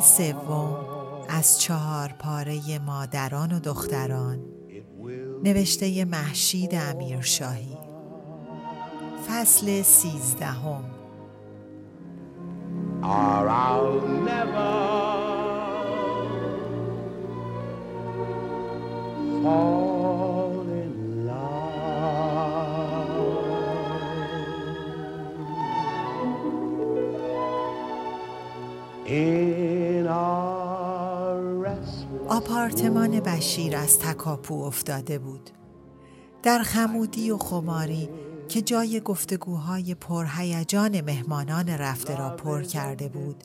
سوم از چهار پاره مادران و دختران نوشته محشید امیرشاهی فصل سیزدهم. آپارتمان بشیر از تکاپو افتاده بود در خمودی و خماری که جای گفتگوهای پرهیجان مهمانان رفته را پر کرده بود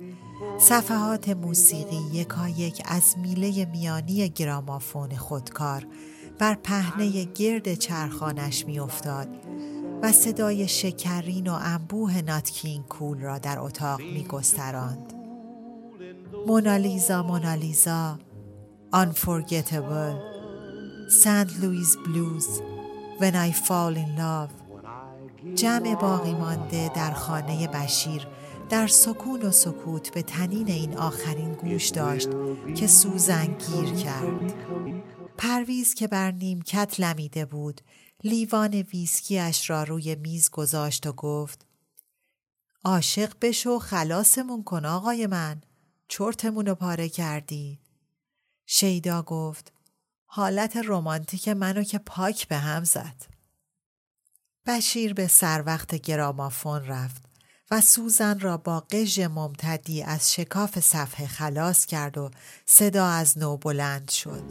صفحات موسیقی یکایک از میله میانی گرامافون خودکار بر پهنه گرد چرخانش میافتاد و صدای شکرین و انبوه ناتکین کول را در اتاق می گستراند. مونالیزا مونالیزا Unforgettable. St. Louis Blues When I Fall in Love. جمع باقی مانده در خانه بشیر در سکون و سکوت به تنین این آخرین گوش داشت که سوزن گیر کرد. پرویز که بر نیمکت لمیده بود لیوان ویسکیش را روی میز گذاشت و گفت عاشق بشو خلاصمون کن آقای من چرتمون رو پاره کردی. شیدا گفت حالت رمانتیک منو که پاک به هم زد. بشیر به سر وقت گرامافون رفت و سوزن را با قژ ممتدی از شکاف صفحه خلاص کرد و صدا از نو بلند شد.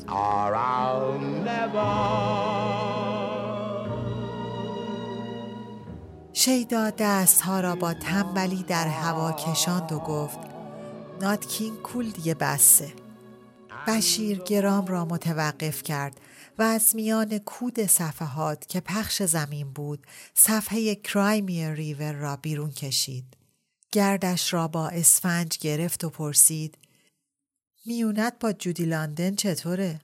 شیدا دستها را با تنبلی در هوا کشاند و گفت ناتکین کول دیگه بسه. بشیر گرام را متوقف کرد و از میان کود صفحات که پخش زمین بود صفحه کرایمی ریور را بیرون کشید. گردش را با اسفنج گرفت و پرسید میونت با جودی لاندن چطوره؟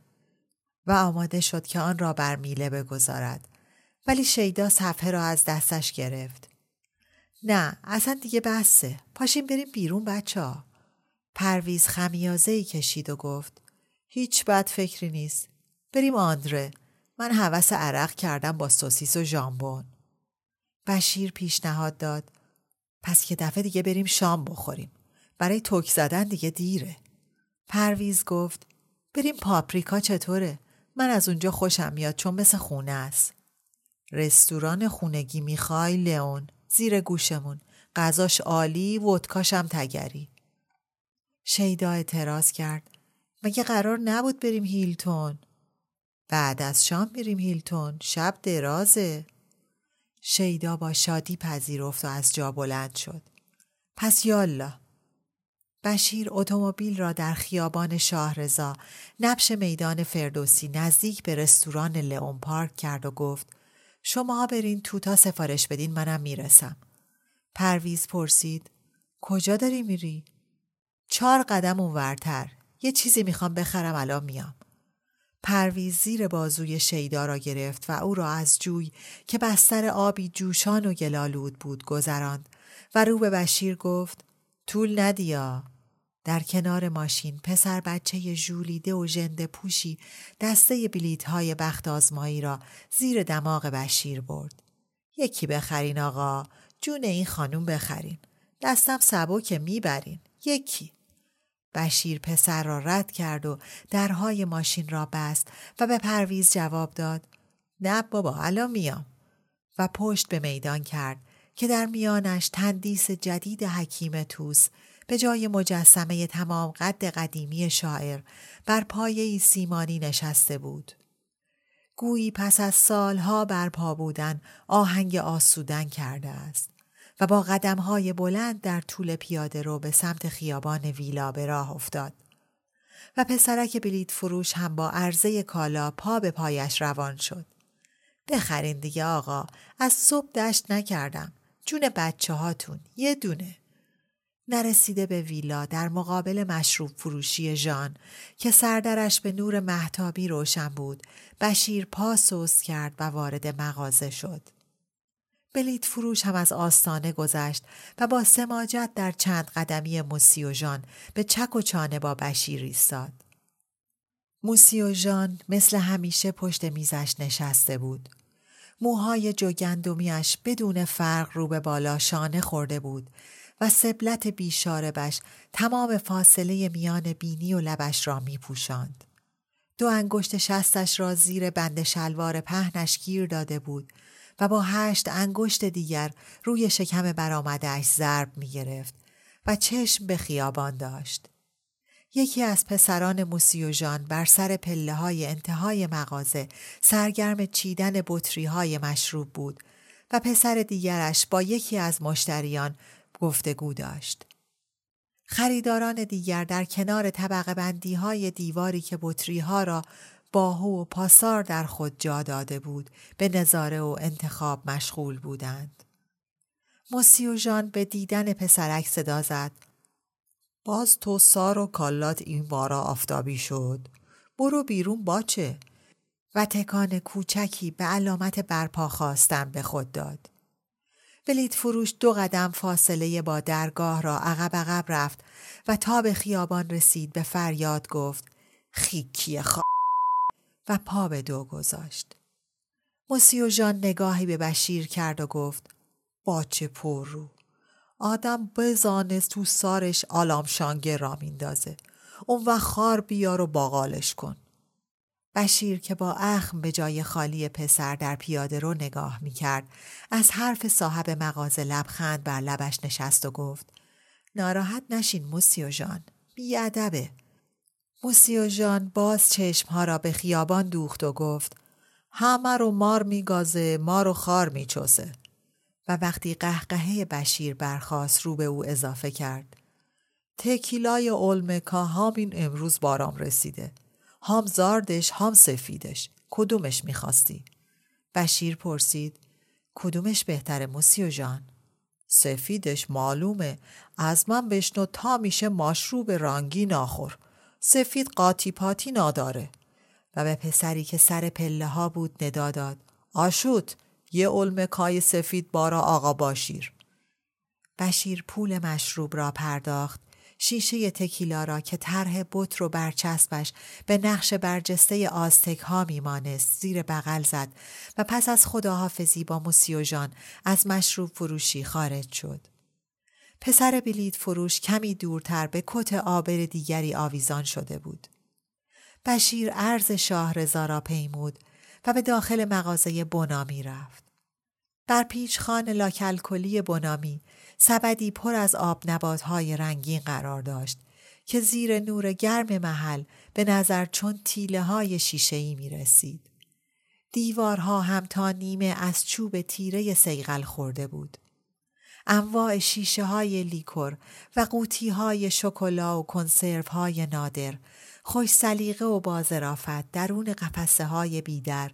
و آماده شد که آن را بر میله بگذارد. ولی شیدا صفحه را از دستش گرفت. نه اصلا دیگه بسه. پاشیم بریم بیرون بچه ها. پرویز خمیازه کشید و گفت هیچ بد فکری نیست. بریم آندره. من حوس عرق کردم با سوسیس و ژامبون. بشیر پیشنهاد داد. پس یه دفعه دیگه بریم شام بخوریم. برای توک زدن دیگه دیره. پرویز گفت بریم پاپریکا چطوره؟ من از اونجا خوشم میاد چون مثل خونه است. رستوران خونگی می‌خوای لئون زیر گوشمون غذاش عالی ودکاشم تگری شیدا اعتراض کرد مگه قرار نبود بریم هیلتون؟ بعد از شام میریم هیلتون. شب درازه. شیدا با شادی پذیرفت و از جا بلند شد. پس یالا. بشیر اتومبیل را در خیابان شاهرزا نبش میدان فردوسی نزدیک به رستوران لئون پارک کرد و گفت شما برین توتا سفارش بدین منم می‌رسم. پرویز پرسید کجا داری میری؟ چهار قدم اونورتر. یه چیزی می‌خوام بخرم الان میام. پرویز زیر بازوی شیدا را گرفت و او را از جوی که بستر آبی جوشان و گلالود بود گذراند و رو به بشیر گفت طول ندیا. در کنار ماشین پسر بچه ژولیده و ژنده پوشی دسته بلیت های بخت آزمایی را زیر دماغ بشیر برد. یکی بخرین آقا جون این خانوم بخرین دستم سبو که می‌برین یکی بشیر پسر را رد کرد و درهای ماشین را بست و به پرویز جواب داد نه بابا الان میام و پشت به میدان کرد که در میانش تندیس جدید حکیم توس به جای مجسمه تمام قد قدیمی شاعر بر پایه سیمانی نشسته بود. گویی پس از سالها برپا بودن آهنگ آسودن کرده است و با قدمهای بلند در طول پیاده رو به سمت خیابان ویلا به راه افتاد. و پسرک بلیت فروش هم با عرضه کالا پا به پایش روان شد. بخرین دیگه آقا از صبح دشت نکردم. جون بچه هاتون یه دونه. نرسیده به ویلا در مقابل مشروب فروشی ژان که سردرش به نور محتابی روشن بود بشیر پا سوست کرد و وارد مغازه شد. بلیت فروش هم از آستانه گذشت و با سماجت در چند قدمی موسی و ژان به چک و چانه با بشیر ایستاد. موسی و ژان مثل همیشه پشت میزش نشسته بود. موهای جوگندمیش بدون فرق رو به بالا شانه خورده بود و سبلت بیشاربش تمام فاصله میان بینی و لبش را می پوشند. دو انگشت شستش را زیر بند شلوار پهنش گیر داده بود و با هشت انگشت دیگر روی شکم برآمدهاش ضرب می گرفت و چشم به خیابان داشت. یکی از پسران موسیوژان بر سر پله های انتهای مغازه سرگرم چیدن بطری های مشروب بود و پسر دیگرش با یکی از مشتریان گفتگو داشت. خریداران دیگر در کنار طبقه بندی های دیواری که بطری ها را باهو و پاسار در خود جا داده بود به نظاره و انتخاب مشغول بودند. موسیو جان به دیدن پسرک صدا زد. باز تو سار و کالات این بارا آفتابی شد. برو بیرون باچه. و تکان کوچکی به علامت برپا خواستن به خود داد. بلیت فروش دو قدم فاصله با درگاه را عقب عقب رفت و تا به خیابان رسید به فریاد گفت خیکی خوا و پا به دو گذاشت. موسیو جان نگاهی به بشیر کرد و گفت باچه پر رو. آدم بزانست تو سارش آلام شانگه را میندازه. اون و خار بیار و باقالش کن. بشیر که با اخم به جای خالی پسر در پیاده رو نگاه می کرد از حرف صاحب مغازه لبخند بر لبش نشست و گفت ناراحت نشین موسیو جان بیادبه موسیو جان باز چشمها را به خیابان دوخت و گفت همه رو مار میگازه ما رو خار میچوسه. و وقتی قهقهه بشیر برخواست رو به او اضافه کرد تکیلای علمکا همین امروز بارام رسیده. هام زاردش هام سفیدش. کدومش می‌خواستی؟ بشیر پرسید کدومش بهتره موسیو جان؟ سفیدش معلومه. از من بشنو تا میشه ماشروب رنگی ناخور. سفید قاطی پاتی ناداره و به پسری که سر پله ها بود ندا داد. آشوت یه علم کای سفید بارا آقا باشیر. بشیر پول مشروب را پرداخت. شیشه تکیلا را که طرح بت رو برچسبش به نقش برجسته آستک ها میمانست زیر بغل زد و پس از خداحافظی با موسیوژان از مشروب فروشی خارج شد. پسر بلیت فروش کمی دورتر به کت آبر دیگری آویزان شده بود. بشیر عرض شاه رضا را پیمود و به داخل مغازه بنامی رفت. در پیچخان لاکلکلی بنامی سبدی پر از آب های رنگین قرار داشت که زیر نور گرم محل به نظر چون تیله های شیشه‌ای می رسید. دیوارها هم تا نیمه از چوب تیره سیغل خورده بود. انواع شیشه های لیکر و قوطی های شکلا و کنسرو های نادر خوش سلیقه و بازرافت درون قفسه های بیدر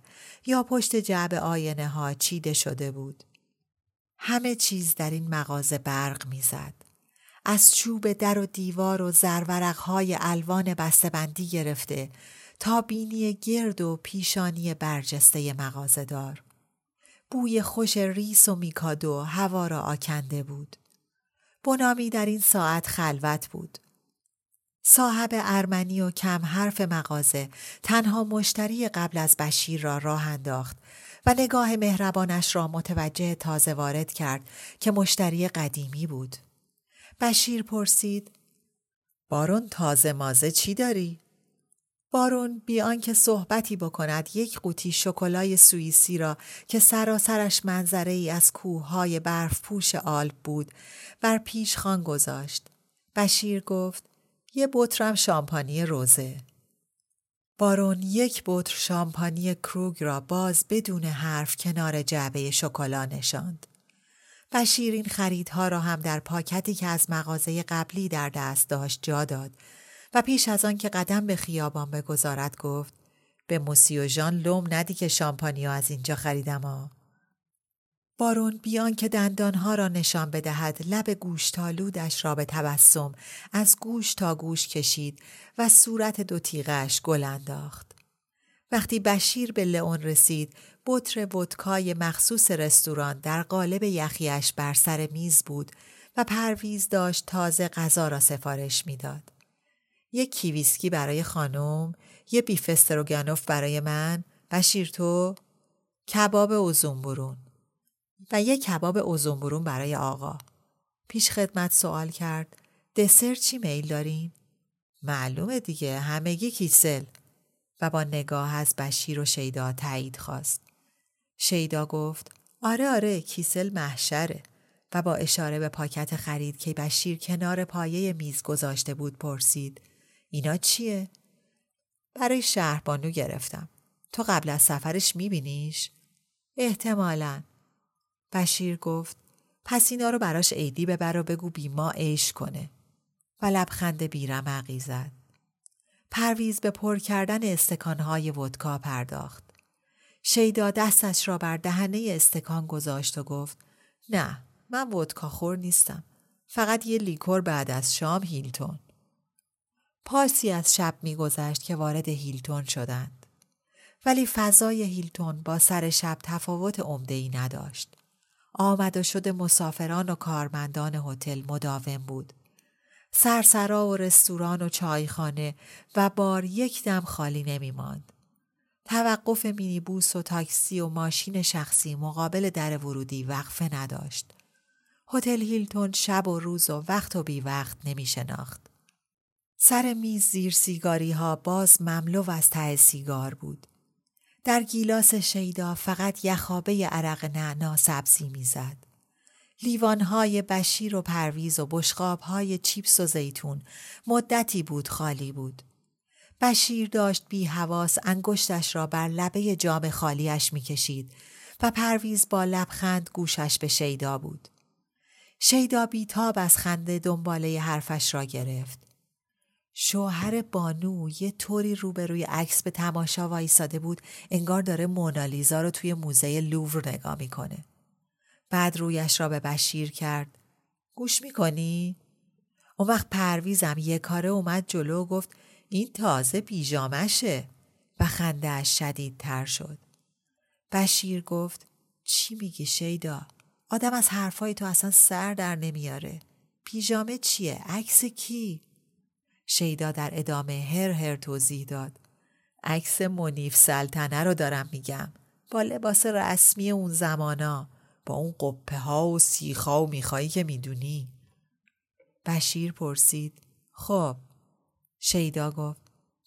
یا پشت جعب آینه ها چیده شده بود. همه چیز در این مغازه برق می‌زد. از چوب در و دیوار و های الوان بسته‌بندی گرفته تا بینی گرد و پیشانی برجسته مغازه دار. بوی خوش ریس و میکادو هوا را آکنده بود. بنامی در این ساعت خلوت بود. صاحب ارمنی و کم حرف مغازه تنها مشتری قبل از بشیر را راه انداخت و نگاه مهربانش را متوجه تازه وارد کرد که مشتری قدیمی بود. بشیر پرسید بارون تازه مازه چی داری؟ بارون بیان که صحبتی بکند یک قوطی شکلای سوئیسی را که سراسرش منظره ای از کوههای برف پوش آلپ بود بر پیش خان گذاشت. بشیر گفت یه بطرم شامپانی روزه. بارون یک بطر شامپانی کروگ را باز بدون حرف کنار جعبه شکلا نشاند. بشیر این خریدها را هم در پاکتی که از مغازه قبلی در دست داشت جا داد و پیش از آن که قدم به خیابان بگذارد گفت به موسیو جان لوم ندی که شامپانیو از اینجا خریدم ها. بارون بیان که دندانها را نشان بدهد لب گوشتالودش را به تبسم از گوش تا گوش کشید و صورت دو تیغش گل انداخت. وقتی بشیر به لئون رسید بطر ودکای مخصوص رستوران در قالب یخیش بر سر میز بود و پرویز داشت تازه غذا را سفارش می‌داد. یک کیفسکی برای خانم، یه بیف استروگانوف برای من، بشیر تو، کباب اوزون و یک کباب اوزون برای آقا. پیش خدمت سوال کرد دسر چی میل دارین؟ معلومه دیگه همگی کیسل و با نگاه از بشیر و شیدا تایید خواست. شیدا گفت آره آره کیسل محشره و با اشاره به پاکت خرید که بشیر کنار پایه میز گذاشته بود پرسید اینا چیه؟ برای شهربانو گرفتم. تو قبل از سفرش میبینیش؟ احتمالا. بشیر گفت پس اینا رو براش عیدی ببر و بگو بیما عیش کنه. و لبخند بیرمقی زد. پرویز به پر کردن استکانهای ودکا پرداخت. شیدا دستش را بر دهنه استکان گذاشت و گفت نه من ودکا خور نیستم. فقط یه لیکور بعد از شام هیلتون. پاسی از شب میگذشت که وارد هیلتون شدند. ولی فضای هیلتون با سر شب تفاوت ای نداشت. آمد و شد مسافران و کارمندان هتل مداوم بود. سرسرا و رستوران و چایخانه و بار یک دم خالی نمی ماند. توقف مینیبوس و تاکسی و ماشین شخصی مقابل در ورودی وقفه نداشت. هتل هیلتون شب و روز و وقت و بی وقت نمی شناخت. سر میز زیر سیگاری ها باز مملو از ته سیگار بود. در گیلاس شیدا فقط یخابه عرق نعنا سبزی می‌زد. لیوانهای بشیر و پرویز و های چیپس و زیتون مدتی بود خالی بود. بشیر داشت بی حواس انگشتش را بر لبه جام خالیش می‌کشید و پرویز با لبخند گوشش به شیدا بود. شیدا بیتاب از خنده دنباله حرفش را گرفت. شوهر بانو یه طوری روبروی عکس به تماشا وایساده بود انگار داره مونالیزا رو توی موزه لوور نگاه می‌کنه. بعد رویش را به بشیر کرد. گوش می‌کنی؟ اون وقت پرویزم یه کاره اومد جلو و گفت این تازه پیژامشه و خندهاش شدیدتر شد. بشیر گفت چی میگی شیدا؟ آدم از حرفای تو اصلا سر در نمیاره. پیژامه چیه؟ عکس کی؟ شیدا در ادامه هر هر توضیح داد. عکس منیف سلطنه رو دارم میگم. با لباس رسمی اون زمانا. با اون قپه ها و سیخا و میخایی که می‌دونی. بشیر پرسید. خب. شیدا گفت.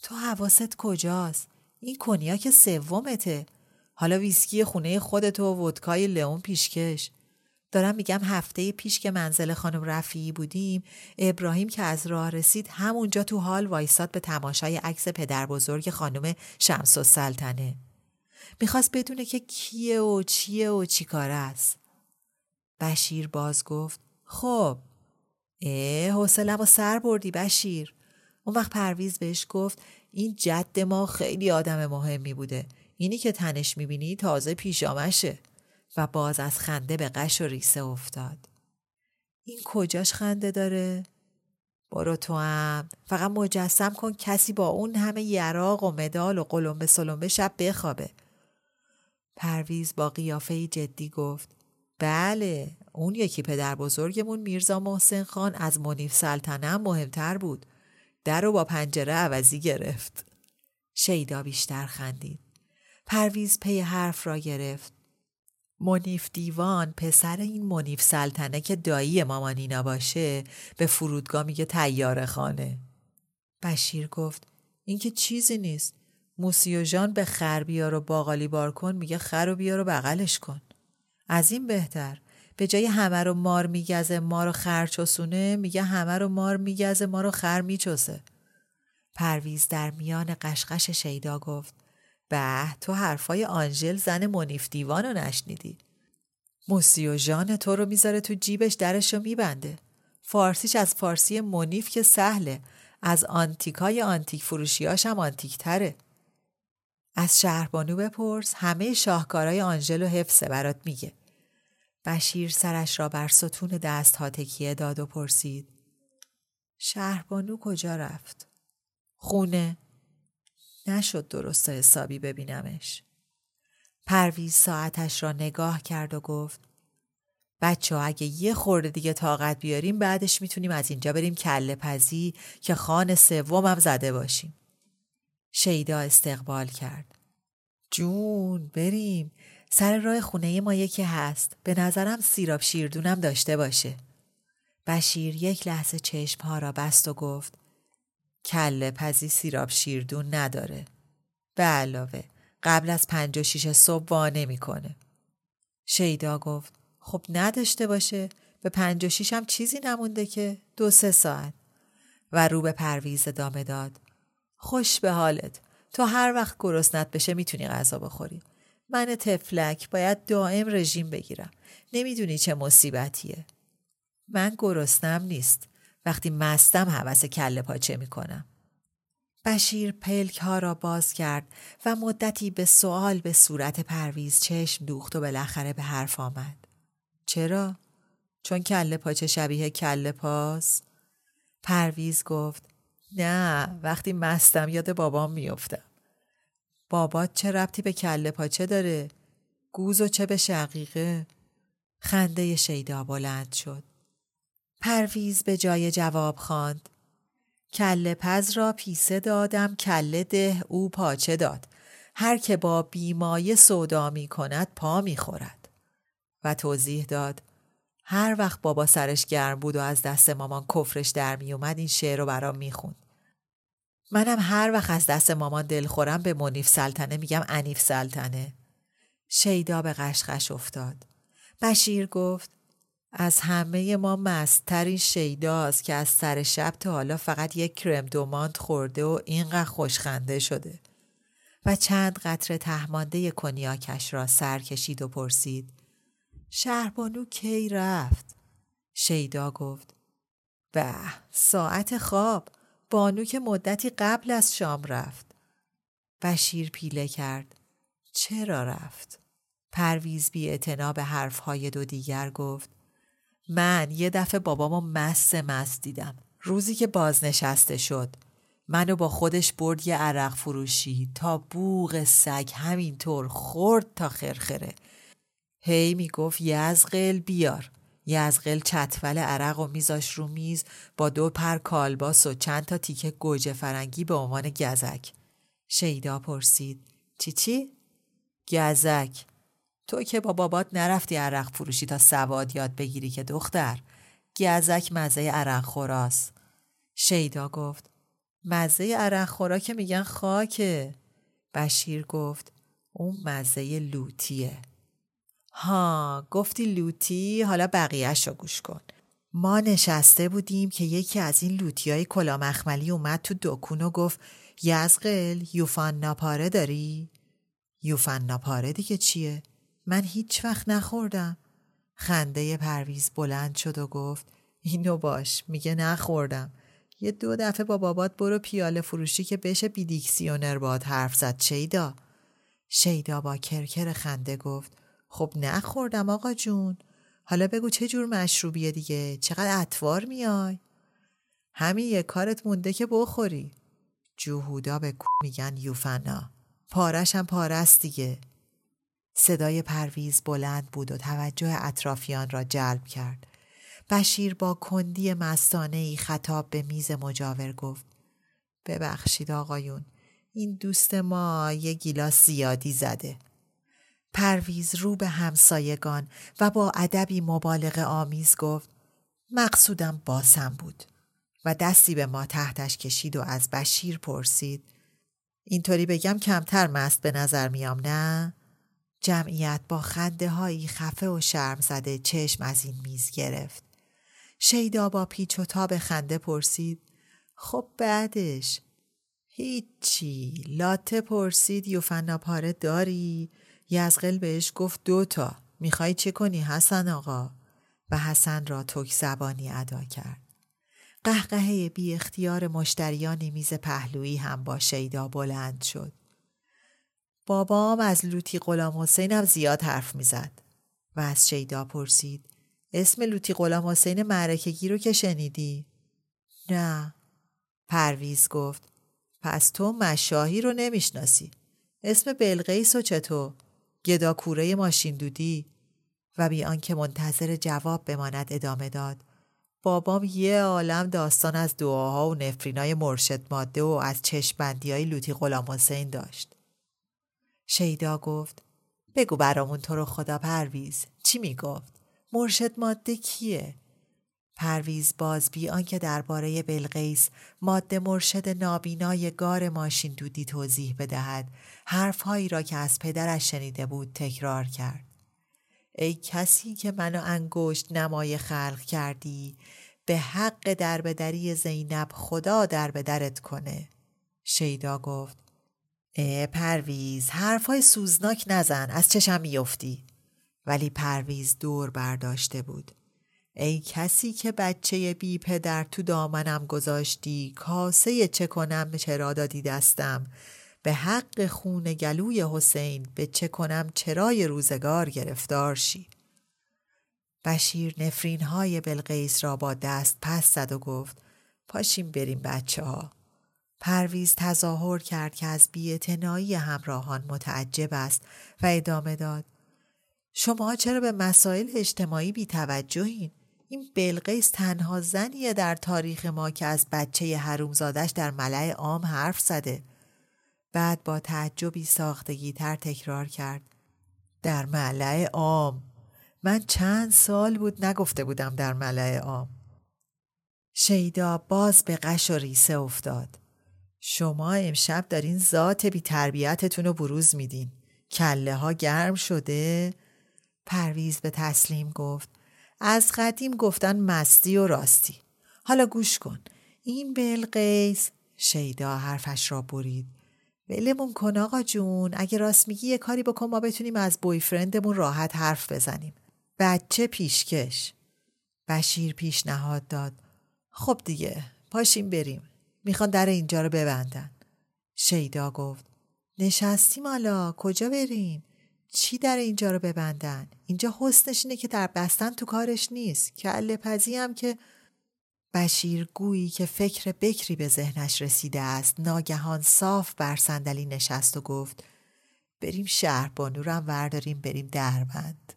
تو حواست کجاست؟ این کنیاک سومته. حالا ویسکی خونه خودتو و ودکای لئون پیشکش. دارم میگم هفته پیش که منزل خانم رفیعی بودیم ابراهیم که از راه رسید همونجا تو حال وایساد به تماشای عکس پدر بزرگ خانم شمس و سلطنه. می‌خواست بدونه که کیه و چیه و چی کار است. بشیر باز گفت خب اه حوصلم و سر بردی بشیر. اون وقت پرویز بهش گفت این جد ما خیلی آدم مهمی بوده. اینی که تنش می‌بینی تازه پیشامشه. و باز از خنده به قش و ریسه افتاد. این کجاش خنده داره؟ برو تو هم فقط مجسم کن کسی با اون همه یراق و مدال و قلمبه سلمبه شب بخوابه. پرویز با قیافه جدی گفت بله اون یکی پدر بزرگمون میرزا محسن خان از منیف سلطنه مهمتر بود. در رو با پنجره عوضی گرفت. شیدا بیشتر خندید. پرویز پی حرف را گرفت. منیف دیوان پسر این منیف سلطنه که دایی مامانینا باشه به فرودگاه میگه تیاره خانه. بشیر گفت این که چیزی نیست. موسی و جان به خر بیار و باقالی بار کن میگه خر و بیار و بغلش کن. از این بهتر. به جای همه رو مار میگزه ما رو خر چسونه میگه همه رو مار میگزه ما رو خر میچسه. پرویز در میان قشقش شیدا گفت به تو حرفای آنژل زن منیف دیوان رو نشنیدی. موسی و جان تو رو می‌ذاره تو جیبش درش رو میبنده. فارسیش از فارسی منیف که سهله. از آنتیکای آنتیک فروشیاش هم آنتیک تره. از شهربانو بپرس همه شاهکارای آنژل و حفظه برات میگه. بشیر سرش را بر ستون دست ها تکیه داد و پرسید. شهربانو کجا رفت؟ خونه. نشد درست حسابی ببینمش. پرویز ساعتش را نگاه کرد و گفت بچه ها اگه یه خورده دیگه طاقت بیاریم بعدش می‌تونیم از اینجا بریم کله پزی که خان سومم زده باشیم. شیدا استقبال کرد. جون بریم سر راه خونه ما یکی هست به نظرم سیراب شیردونم داشته باشه. بشیر یک لحظه چشم ها را بست و گفت کله پزی سیراب شیردون نداره. به علاوه قبل از پنج و شیش صبح وا نمی‌کنه. شیدا گفت خب نداشته باشه به پنج و شیش هم چیزی نمونده که دو سه ساعت و رو به پرویز ادامه داد. خوش به حالت تو هر وقت گرسنت بشه می‌تونی غذا بخوری. من تفلک باید دائم رژیم بگیرم. نمی‌دونی چه مصیبتیه. من گرسنم نیست. وقتی مستم حوس کله پاچه می‌کنم. بشیر پلک ها را باز کرد و مدتی به سوال به صورت پرویز چشم دوخت و بالاخره به حرف آمد. چرا؟ چون کله پاچه شبیه کله پاس؟ پرویز گفت نه وقتی مستم یاد بابام میافتم. بابات چه ربطی به کله پاچه داره؟ گوز و چه به شقیقه؟ خنده شیدا بلند شد. پرویز به جای جواب خواند. کله پز را پیسه دادم کله ده او پاچه داد. هر که با بیمایه سودا می کند پا می خورد. و توضیح داد هر وقت بابا سرش گرم بود و از دست مامان کفرش در می اومد این شعر رو برام می خوند. منم هر وقت از دست مامان دل خورم به منیف سلطنه میگم انیف سلطنه. شیدا به قشقش افتاد. بشیر گفت از همه ما مستترین شیداست که از سر شب تا حالا فقط یک کرم دومانت خورده و اینقدر خوشخنده شده و چند قطره تهمانده کنیاکش را سر کشید و پرسید شهربانو کی رفت؟ شیدا گفت به ساعت خواب بانو که مدتی قبل از شام رفت بشیر پیله کرد چرا رفت؟ پرویز بی به حرفهای دو دیگر گفت من یه دفعه بابامو مست مست دیدم. روزی که بازنشسته شد. منو با خودش برد یه عرق فروشی. تا بوغ سگ همینطور خورد تا خرخره. هی می‌گفت یزقل بیار. یزقل چتول عرق و میذاش رو میز با دو پر کالباس و چند تا تیکه گوجه فرنگی به عنوان گزک. شیدا پرسید. چی چی؟ گزک. تو که با بابات نرفتی عرق فروشی تا سواد یاد بگیری که دختر. گزک مزه عرق خوراست شیدا گفت مزه عرق خورا که میگن خاکه. بشیر گفت اون مزه لوتیه. ها گفتی لوتی حالا بقیهش رو گوش کن. ما نشسته بودیم که یکی از این لوتی های کلا مخملی اومد تو دکون و گفت یزقل یوفان ناپاره داری؟ یوفان ناپاره دیگه چیه؟ من هیچ وقت نخوردم. خنده پرویز بلند شد و گفت اینو باش میگه نخوردم. یه دو دفعه با بابات برو پیاله فروشی که بشه بیدیکسیونر باد حرف زد شیدا. شیدا با کرکر خنده گفت خب نخوردم آقا جون. حالا بگو چه جور مشروبیه دیگه چقدر اتوار میای؟ همین یه کارت مونده که بخوری. جوهودا به میگن یوفنا. پارش هم پارست دیگه. صدای پرویز بلند بود و توجه اطرافیان را جلب کرد. بشیر با کندی مستانه ای خطاب به میز مجاور گفت ببخشید آقایون این دوست ما یه گیلاس زیادی زده پرویز رو به همسایگان و با ادبی مبالغ آمیز گفت مقصودم باسم بود و دستی به ما تحتش کشید و از بشیر پرسید اینطوری بگم کمتر مست به نظر میام نه؟ جمعیت با خنده هایی خفه و شرم زده چشم از این میز گرفت. شیدا با پیچ و تاب خنده پرسید خب بعدش هیچی لاته پرسید یوفنا پاره داری؟ یزغل بهش گفت دوتا می‌خوای چه کنی حسن آقا؟ و حسن را تک زبانی ادا کرد. قهقهه بی اختیار مشتریان میز پهلویی هم با شیدا بلند شد. بابام از لوتی غلام حسینم زیاد حرف می‌زد و از شیدا پرسید اسم لوتی غلام حسین معرکگی رو که شنیدی؟ نه. پرویز گفت پس تو مشاهی رو نمی‌شناسی. اسم بلقیس و چطور؟ گداکوره ماشین دودی و بی آنکه منتظر جواب بماند ادامه داد. بابام یه عالم داستان از دعاها و نفرینای مرشد ماده و از چشمبندی های لوتی غلام حسین داشت. شیدا گفت بگو برامون تو رو خدا پرویز چی می‌گفت؟ مرشد ماده کیه؟ پرویز باز بی آنکه درباره بلقیس ماده مرشد نابینای گار ماشین دودی توضیح بدهد حرفهایی را که از پدرش شنیده بود تکرار کرد. ای کسی که منو انگشت نمای خلق کردی به حق دربدری زینب خدا دربدرت کنه شیدا گفت پرویز حرفای سوزناک نزن از چشم میافتی ولی پرویز دور برداشته بود ای کسی که بچه بی پدر تو دامنم گذاشتی کاسه چه کنم چرا دادی دستم به حق خون گلوی حسین به چه کنم چرای روزگار گرفتار شی. بشیر نفرین های بلقیس را با دست پس زد و گفت پاشیم بریم بچه ها. پرویز تظاهر کرد که از بیعتنایی همراهان متعجب است و ادامه داد. شما چرا به مسائل اجتماعی بی توجهین؟ این بلقیس تنها زنیه در تاریخ ما که از بچه حرومزادش در ملع عام حرف زده. بعد با تعجبی ساختگی تر تکرار کرد در ملع عام من چند سال بود نگفته بودم در ملع عام شیدا باز به قش و ریسه افتاد شما امشب دارین ذات بی تربیتتون رو بروز میدین. کله ها گرم شده. پرویز به تسلیم گفت. از قدیم گفتن مستی و راستی. حالا گوش کن. این بلقیس. شیدا حرفش را برید. ولمون کن آقا جون. اگه راست میگی یه کاری بکن ما بتونیم از بویفرندمون راحت حرف بزنیم. بچه پیشکش. بشیر پیشنهاد داد. خب دیگه پاشیم بریم. می‌خوان در اینجا رو ببندن. شیدا گفت نشستیم حالا کجا بریم؟ چی در اینجا رو ببندن؟ اینجا حسنش اینه که در بستن تو کارش نیست. کله پزی هم که بشیر گویی که فکر بکری به ذهنش رسیده است. ناگهان صاف بر صندلی نشست و گفت بریم شهر بانو ورداریم بریم دربند.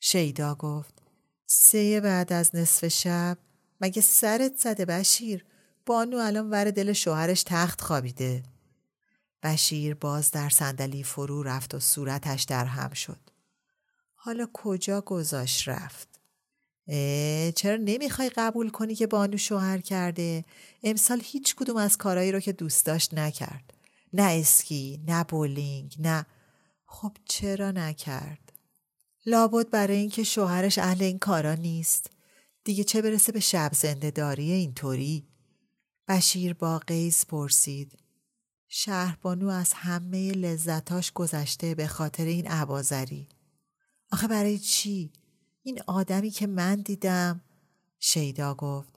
شیدا گفت سه بعد از نصف شب مگه سرت زده بشیر؟ بانو الان ور دل شوهرش تخت خوابیده بشیر باز در صندلی فرو رفت و صورتش در هم شد حالا کجا گذاشت رفت چرا نمی‌خوای قبول کنی که بانو شوهر کرده؟ امسال هیچ کدوم از کارهایی رو که دوست داشت نکرد. نه اسکی، نه بولینگ، نه... خب چرا نکرد؟ لابد برای اینکه شوهرش اهل این کارا نیست. دیگه چه برسه به شب زنده داری اینطوری؟ بشیر با قیز پرسید. شهربانو از همه لذتاش گذشته به خاطر این عبازری. آخه برای چی؟ این آدمی که من دیدم. شیدا گفت.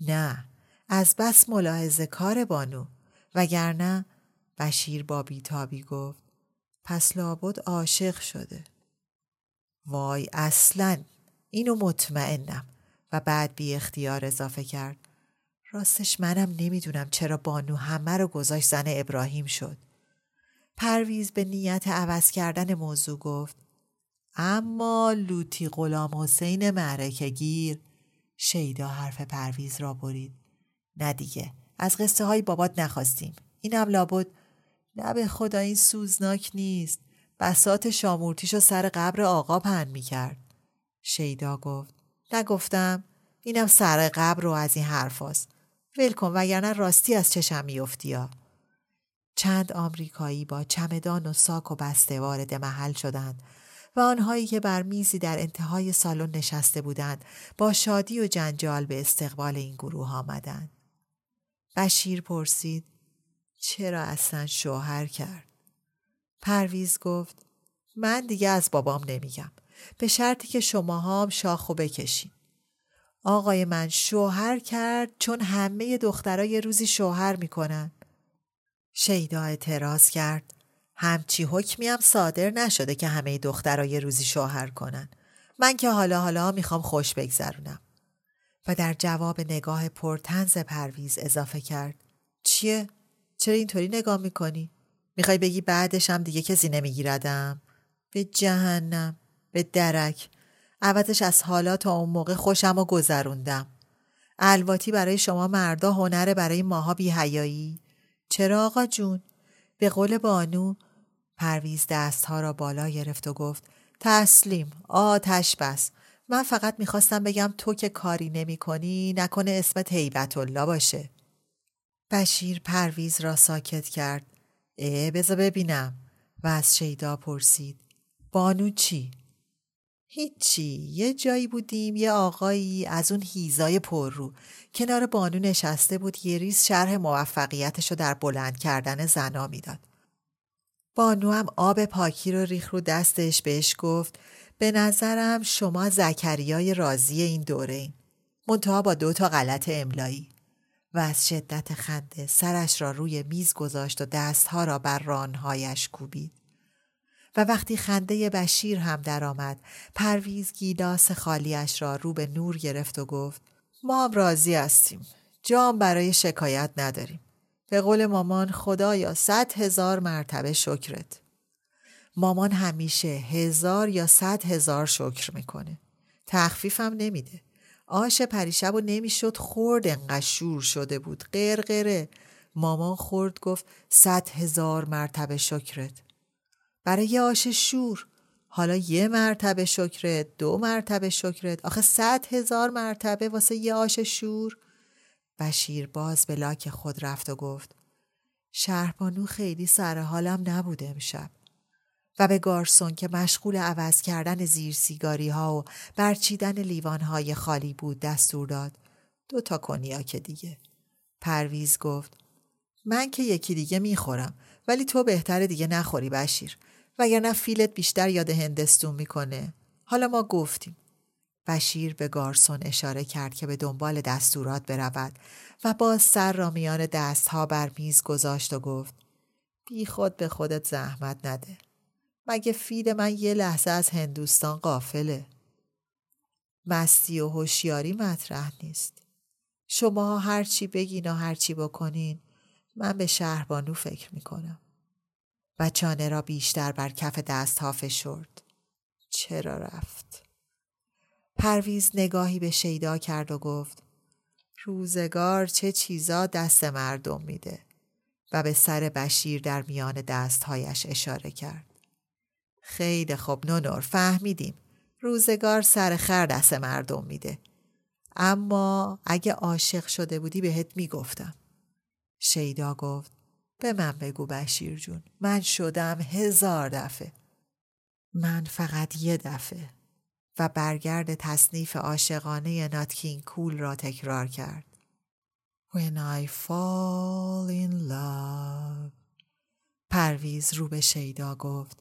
نه از بس ملاحظه کار بانو. وگرنه بشیر با بیتابی گفت. پس لابد عاشق شده. وای اصلا اینو مطمئنم. و بعد بی اختیار اضافه کرد. راستش منم نمی‌دونم چرا بانو همه رو گذاشت زن ابراهیم شد. پرویز به نیت عوض کردن موضوع گفت اما لوتی غلام حسین معرکه گیر. شیدا حرف پرویز را برید. نه دیگه از قصه های بابات نخواستیم. اینم لابد. نه به خدا این سوزناک نیست. بسات شامورتیشو سر قبر آقا پهن می‌کرد. شیدا گفت نگفتم اینم سر قبر رو از این حرف هست. ول کن وگرنه راستی از چشم میافتی ها. چند آمریکایی با چمدان و ساک و بسته وارد محل شدند و آنهایی که بر میزی در انتهای سالن نشسته بودند با شادی و جنجال به استقبال این گروه آمدند. بشیر پرسید چرا اصلا شوهر کرد؟ پرویز گفت من دیگه از بابام نمیگم به شرطی که شماها هم شاخو بکشین. آقای من شوهر کرد چون همه دخترای روزی شوهر می‌کنن. شیدا اعتراض کرد. همچی حکمی هم صادر نشده که همه دخترای روزی شوهر کنن. من که حالا حالا می‌خوام خوش بگذرونم. و در جواب نگاه پرتنز پرویز اضافه کرد. چیه؟ چرا اینطوری نگاه می‌کنی؟ می‌خوای بگی بعدش هم دیگه کسی نمیگیردم؟ به جهنم به درک عوضش از حالا تا اون موقع خوشم و گذروندم. الواتی برای شما مردا هنره برای ماها بیهیایی چرا آقا جون؟ به قول بانو پرویز دستها را بالا گرفت و گفت تسلیم آتش بس. من فقط می‌خواستم بگم تو که کاری نمی کنی نکنه اسم هیبت الله باشه. بشیر پرویز را ساکت کرد. اه بذار ببینم. و از شیدا پرسید. بانو چی؟ هیچی یه جایی بودیم یه آقایی از اون هیزای پر رو کنار بانو نشسته بود یه ریز شرح موفقیتشو در بلند کردن زنا می‌داد. بانو هم آب پاکی رو ریخ رو دستش بهش گفت به نظرم شما زکریای رازی این دوره این. منتها با دو تا غلط املایی. و از شدت خنده سرش را روی میز گذاشت و دستها را بر رانهایش کوبید. و وقتی خنده بشیر هم درآمد پرویز گیلاس خالیش را رو به نور گرفت و گفت ما هم راضی هستیم. جام برای شکایت نداریم. به قول مامان خدایا صد هزار مرتبه شکرت. مامان همیشه هزار یا صد هزار شکر می‌کنه. تخفیفم نمیده. آش پریشب و نمی‌شد خورد انقدر شده بود. قرقره. مامان خورد گفت صد هزار مرتبه شکرت. برای یه آش شور. حالا یه مرتبه شکرت دو مرتبه شکرت. آخه صد هزار مرتبه واسه یه آش شور. بشیر باز به لاک خود رفت و گفت شهربانو خیلی سر حالم نبوده امشب. و به گارسون که مشغول عوض کردن زیر سیگاری ها و برچیدن لیوان های خالی بود دستور داد. دو تا کنیاک دیگه. پرویز گفت من که یکی دیگه می‌خورم ولی تو بهتره دیگه نخوری بشیر. وگرنه فیلت بیشتر یاد هندستون می‌کنه. حالا ما گفتیم. بشیر به گارسون اشاره کرد که به دنبال دستورات برود و باز سر را میان دستها بر میز گذاشت و گفت بی خود به خودت زحمت نده. مگه فیل من یه لحظه از هندوستان قافله مستی و هوشیاری مطرح نیست. شما هرچی بگین و هرچی بکنین من به شهربانو فکر می‌کنم. و چانه را بیشتر بر کف دست ها فشرد. چرا رفت؟ پرویز نگاهی به شیدا کرد و گفت روزگار چه چیزا دست مردم میده و به سر بشیر در میان دستهایش اشاره کرد. خیلی خوب نونور فهمیدیم. روزگار سر خر دست مردم میده. اما اگه عاشق شده بودی بهت می‌گفتم. شیدا گفت به من بگو بشیر جون. من شدم هزار دفعه. من فقط یه دفعه. و برگرد تصنیف عاشقانه ناتکین کول را تکرار کرد. When I fall in love. پرویز رو به شیدا گفت.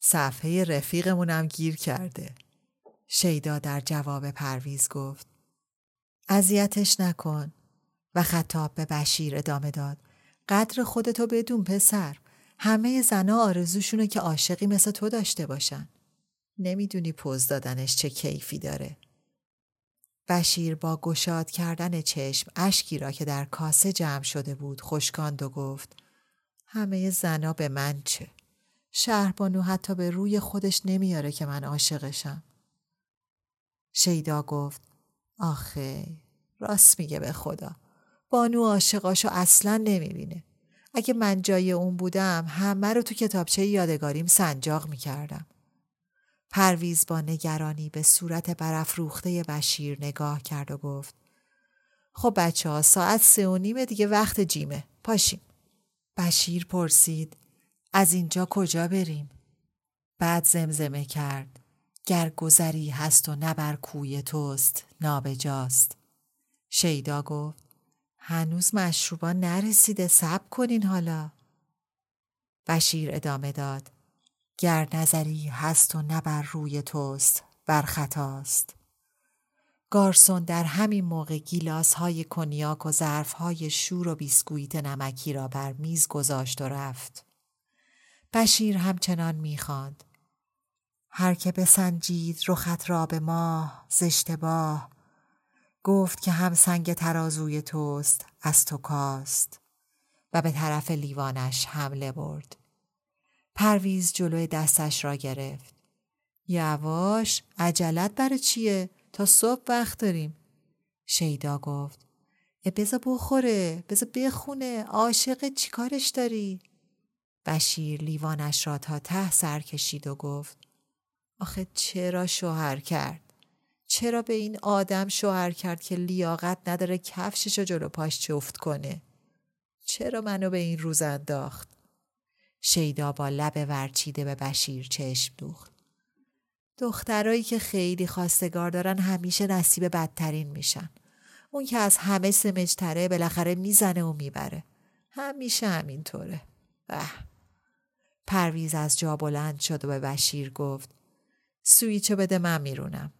صفحه رفیقمونم گیر کرده. شیدا در جواب پرویز گفت. اذیتش نکن. و خطاب به بشیر ادامه داد. قدر خودتو بدون پسر. همه زنا آرزوشونه که عاشقی مثل تو داشته باشن. نمی‌دونی پوز دادنش چه کیفی داره. بشیر با گشاد کردن چشم اشکی را که در کاسه جمع شده بود خشکاند و گفت همه زنا به من چه؟ شهربانو حتی به روی خودش نمیاره که من عاشقشم. شیدا گفت آخه راست میگه به خدا. بانو عاشقاشو اصلا نمی‌بینه اگه من جای اون بودم همه رو تو کتابچه یادگاریم سنجاق می‌کردم. پرویز با نگرانی به صورت برافروخته بشیر نگاه کرد و گفت خب بچه ها ساعت سه و نیمه دیگه وقت جیمه پاشیم. بشیر پرسید از اینجا کجا بریم؟ بعد زمزمه کرد گر گذری هست و نبر کوی توست نابجاست. شیدا گفت هنوز مشروبا نرسیده سب کنین حالا. بشیر ادامه داد گر نظری هست و نبر روی توست بر خطاست. گارسون در همین موقع گیلاس های کنیاک و ظرف های شور و بیسکویت نمکی را بر میز گذاشت و رفت. بشیر همچنان می‌خواند. هر که بسنجید رخت را به ماه زشتباه گفت که هم سنگ ترازوی توست از تو کاست و به طرف لیوانش حمله برد. پرویز جلوی دستش را گرفت. یواش عجلت برای چیه؟ تا صبح وقت داریم. شیدا گفت بزا بخوره بزا بخونه عاشق چیکارش داری؟ بشیر لیوانش را تا ته سر کشید و گفت آخه چرا شوهر کرد؟ چرا به این آدم شوهر کرد که لیاقت نداره کفشش جلو پاش جفت کنه؟ چرا منو به این روز انداخت؟ شیدا با لب ورچیده به بشیر چشم دوخت. دخترایی که خیلی خواستگار دارن همیشه نصیب بدترین میشن. اون که از همه سمجتره بالاخره می‌زنه و می‌بره. همیشه همینطوره. اه. پرویز از جا بلند شد و به بشیر گفت سویچو بده من میرونم.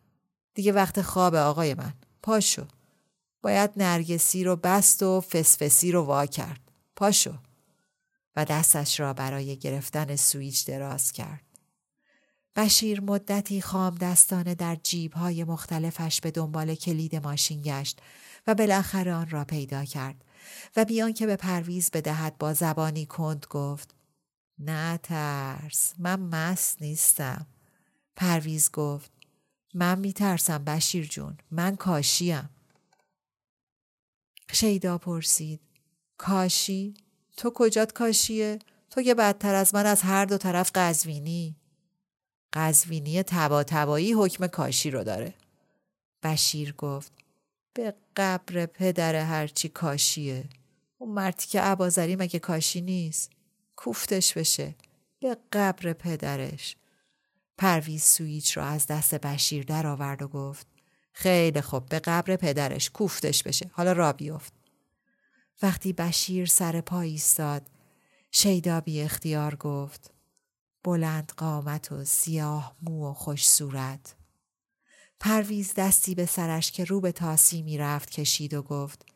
دیگه وقت خواب آقای من. پاشو. باید نرگسی رو بست و فسفسی رو وا کرد. پاشو. و دستش را برای گرفتن سویچ دراز کرد. بشیر مدتی خام دستانه در جیبهای مختلفش به دنبال کلید ماشین گشت و بالاخره آن را پیدا کرد و بیان که به پرویز بدهد با زبانی کند گفت نه ترس من مست نیستم پرویز گفت من میترسم بشیر جون. من کاشیم. شیدا پرسید. کاشی؟ تو کجات کاشیه؟ تو که بدتر از من از هر دو طرف قزوینی. قزوینی تبا تبایی حکم کاشی رو داره. بشیر گفت. به قبر پدر هرچی کاشیه. اون مرتی که عبازری مگه کاشی نیست. کوفتش بشه. به قبر پدرش. پرویز سویچ را از دست بشیر در آورد و گفت خیلی خوب به قبر پدرش کوفتش بشه. حالا را بیفت. وقتی بشیر سر پا ایستاد شیدا بی اختیار گفت بلند قامت و سیاه مو و خوش صورت. پرویز دستی به سرش که رو به تاسی می رفت کشید و گفت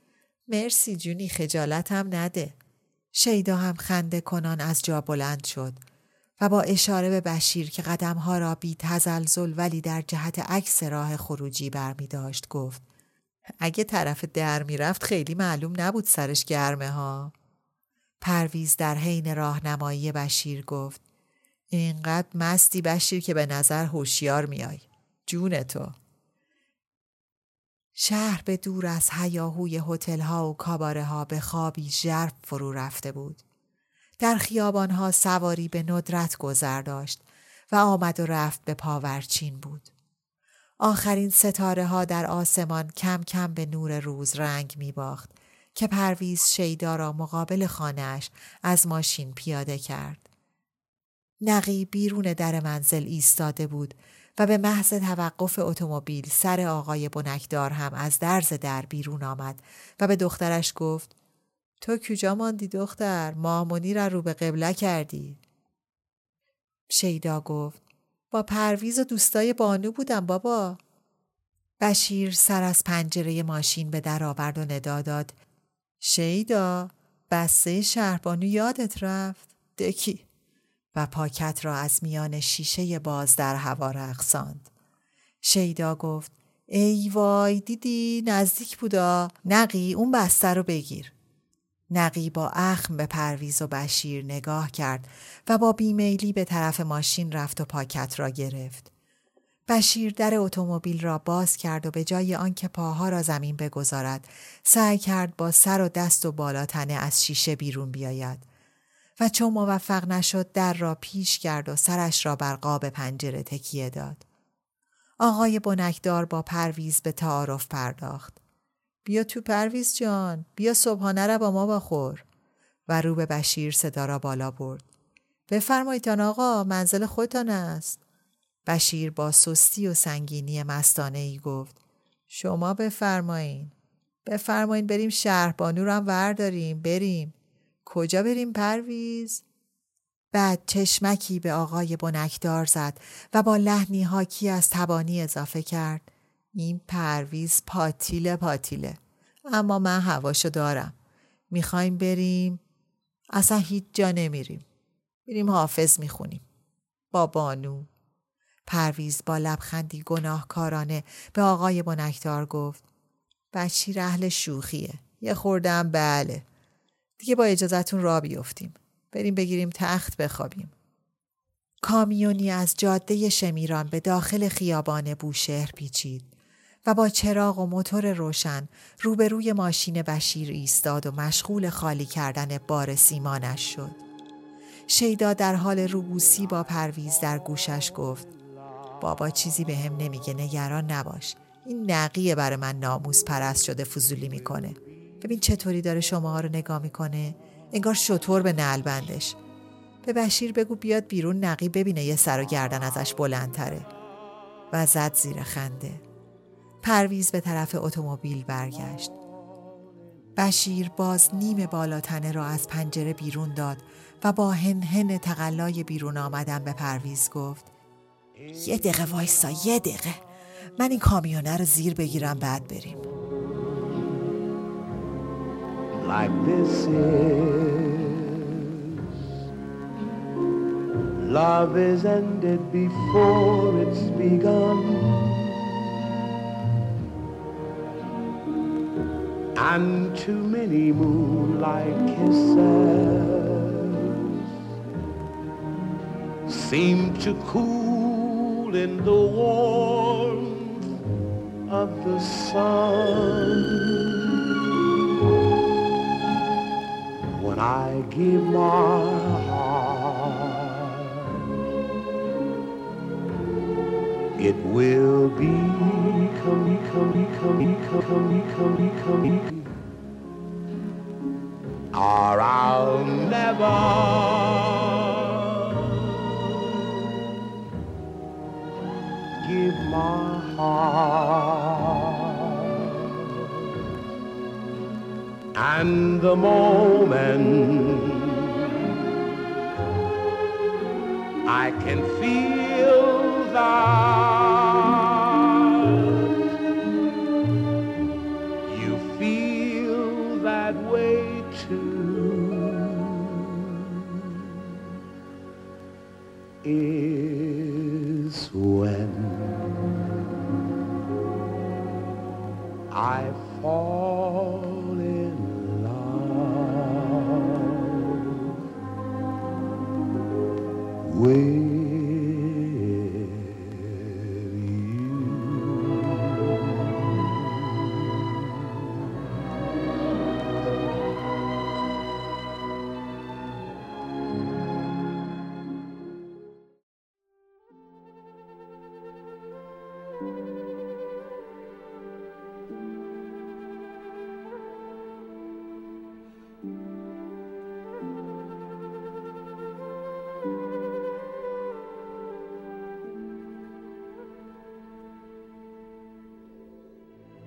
مرسی جونی خجالت هم نده. شیدا هم خنده کنان از جا بلند شد. و با اشاره به بشیر که قدمها را بی تزلزل ولی در جهت عکس راه خروجی برمی داشت گفت اگه طرف در می‌رفت خیلی معلوم نبود سرش گرمه ها. پرویز در حین راهنمایی بشیر گفت اینقدر مستی بشیر که به نظر هوشیار میای. جون تو. شهر به دور از هیاهوی هتل ها و کاباره ها به خوابی ژرف فرو رفته بود. در خیابان ها سواری به ندرت گذر داشت و آمد و رفت به پاورچین بود. آخرین ستاره ها در آسمان کم کم به نور روز رنگ می باخت که پرویز شیدا را مقابل خانهش از ماشین پیاده کرد. نقی بیرون در منزل ایستاده بود و به محض توقف اتومبیل سر آقای بنکدار هم از درز در بیرون آمد و به دخترش گفت تو کجا ماندی دختر؟ مامونی را رو به قبله کردی. شیدا گفت با پرویز و دوستای بانو بودم بابا. بشیر سر از پنجره ماشین به در آورد و ندا داد. شیدا بسته شهربانو یادت رفت؟ دکی. و پاکت را از میان شیشه باز در هوا رقصاند. شیدا گفت ای وای دیدی نزدیک بودا. نقی اون بسته رو بگیر. نقی با اخم به پرویز و بشیر نگاه کرد و با بیمیلی به طرف ماشین رفت و پاکت را گرفت. بشیر در اتومبیل را باز کرد و به جای آنکه پاها را زمین بگذارد سعی کرد با سر و دست و بالاتنه از شیشه بیرون بیاید و چون موفق نشد در را پیش کرد و سرش را بر قاب پنجره تکیه داد. آقای بنکدار با پرویز به تعارف پرداخت. بیا تو پرویز جان بیا صبحانه را با ما بخور و رو به بشیر صدا را بالا برد. بفرمایید آقا منزل خودتان است. بشیر با سستی و سنگینی مستانه ای گفت شما بفرمایین بفرمایین بریم شهربانو رو هم ورداریم بریم کجا بریم پرویز؟ بعد چشمکی به آقای بنکدار زد و با لحنی حاکی از تبانی اضافه کرد این پرویز پاتیله پاتیله. اما من هواشو دارم. می‌خوایم بریم. اصلا هیچ جا نمیریم. میریم حافظ می‌خونیم. با بانو. پرویز با لبخندی گناهکارانه به آقای بنکدار گفت بچی رحل شوخیه. یه خوردم بله. دیگه با اجازتون را بیفتیم. بریم بگیریم تخت بخوابیم. کامیونی از جاده شمیران به داخل خیابان بوشهر پیچید. و با چراغ و موتور روشن روبروی ماشین بشیر ایستاد و مشغول خالی کردن بار سیمانش شد. شیدا در حال روبوسی با پرویز در گوشش گفت بابا چیزی به هم نمیگه نگران نباش. این نقیه برای من ناموس پرست شده فضولی می‌کنه. ببین چطوری داره شما رو نگاه می‌کنه. انگار شطور به نعل بندش. به بشیر بگو بیاد بیرون نقی ببینه یه سر و گردن ازش بلندتره. و زد زیر خنده. پرویز به طرف اتومبیل برگشت بشیر باز نیم بالاتنه را از پنجره بیرون داد و با هن تقلای بیرون آمدن به پرویز گفت یه دقیقه وایسا یه دقیقه من این کامیونه رو زیر بگیرم بعد بریم like this is. Love is ended before it's begun. And too many moonlight kisses seem to cool in the warmth of the sun. When I give my it will be. Come, come, come, come, come, come, or I'll never. Give my heart. and the moment I can feel thou.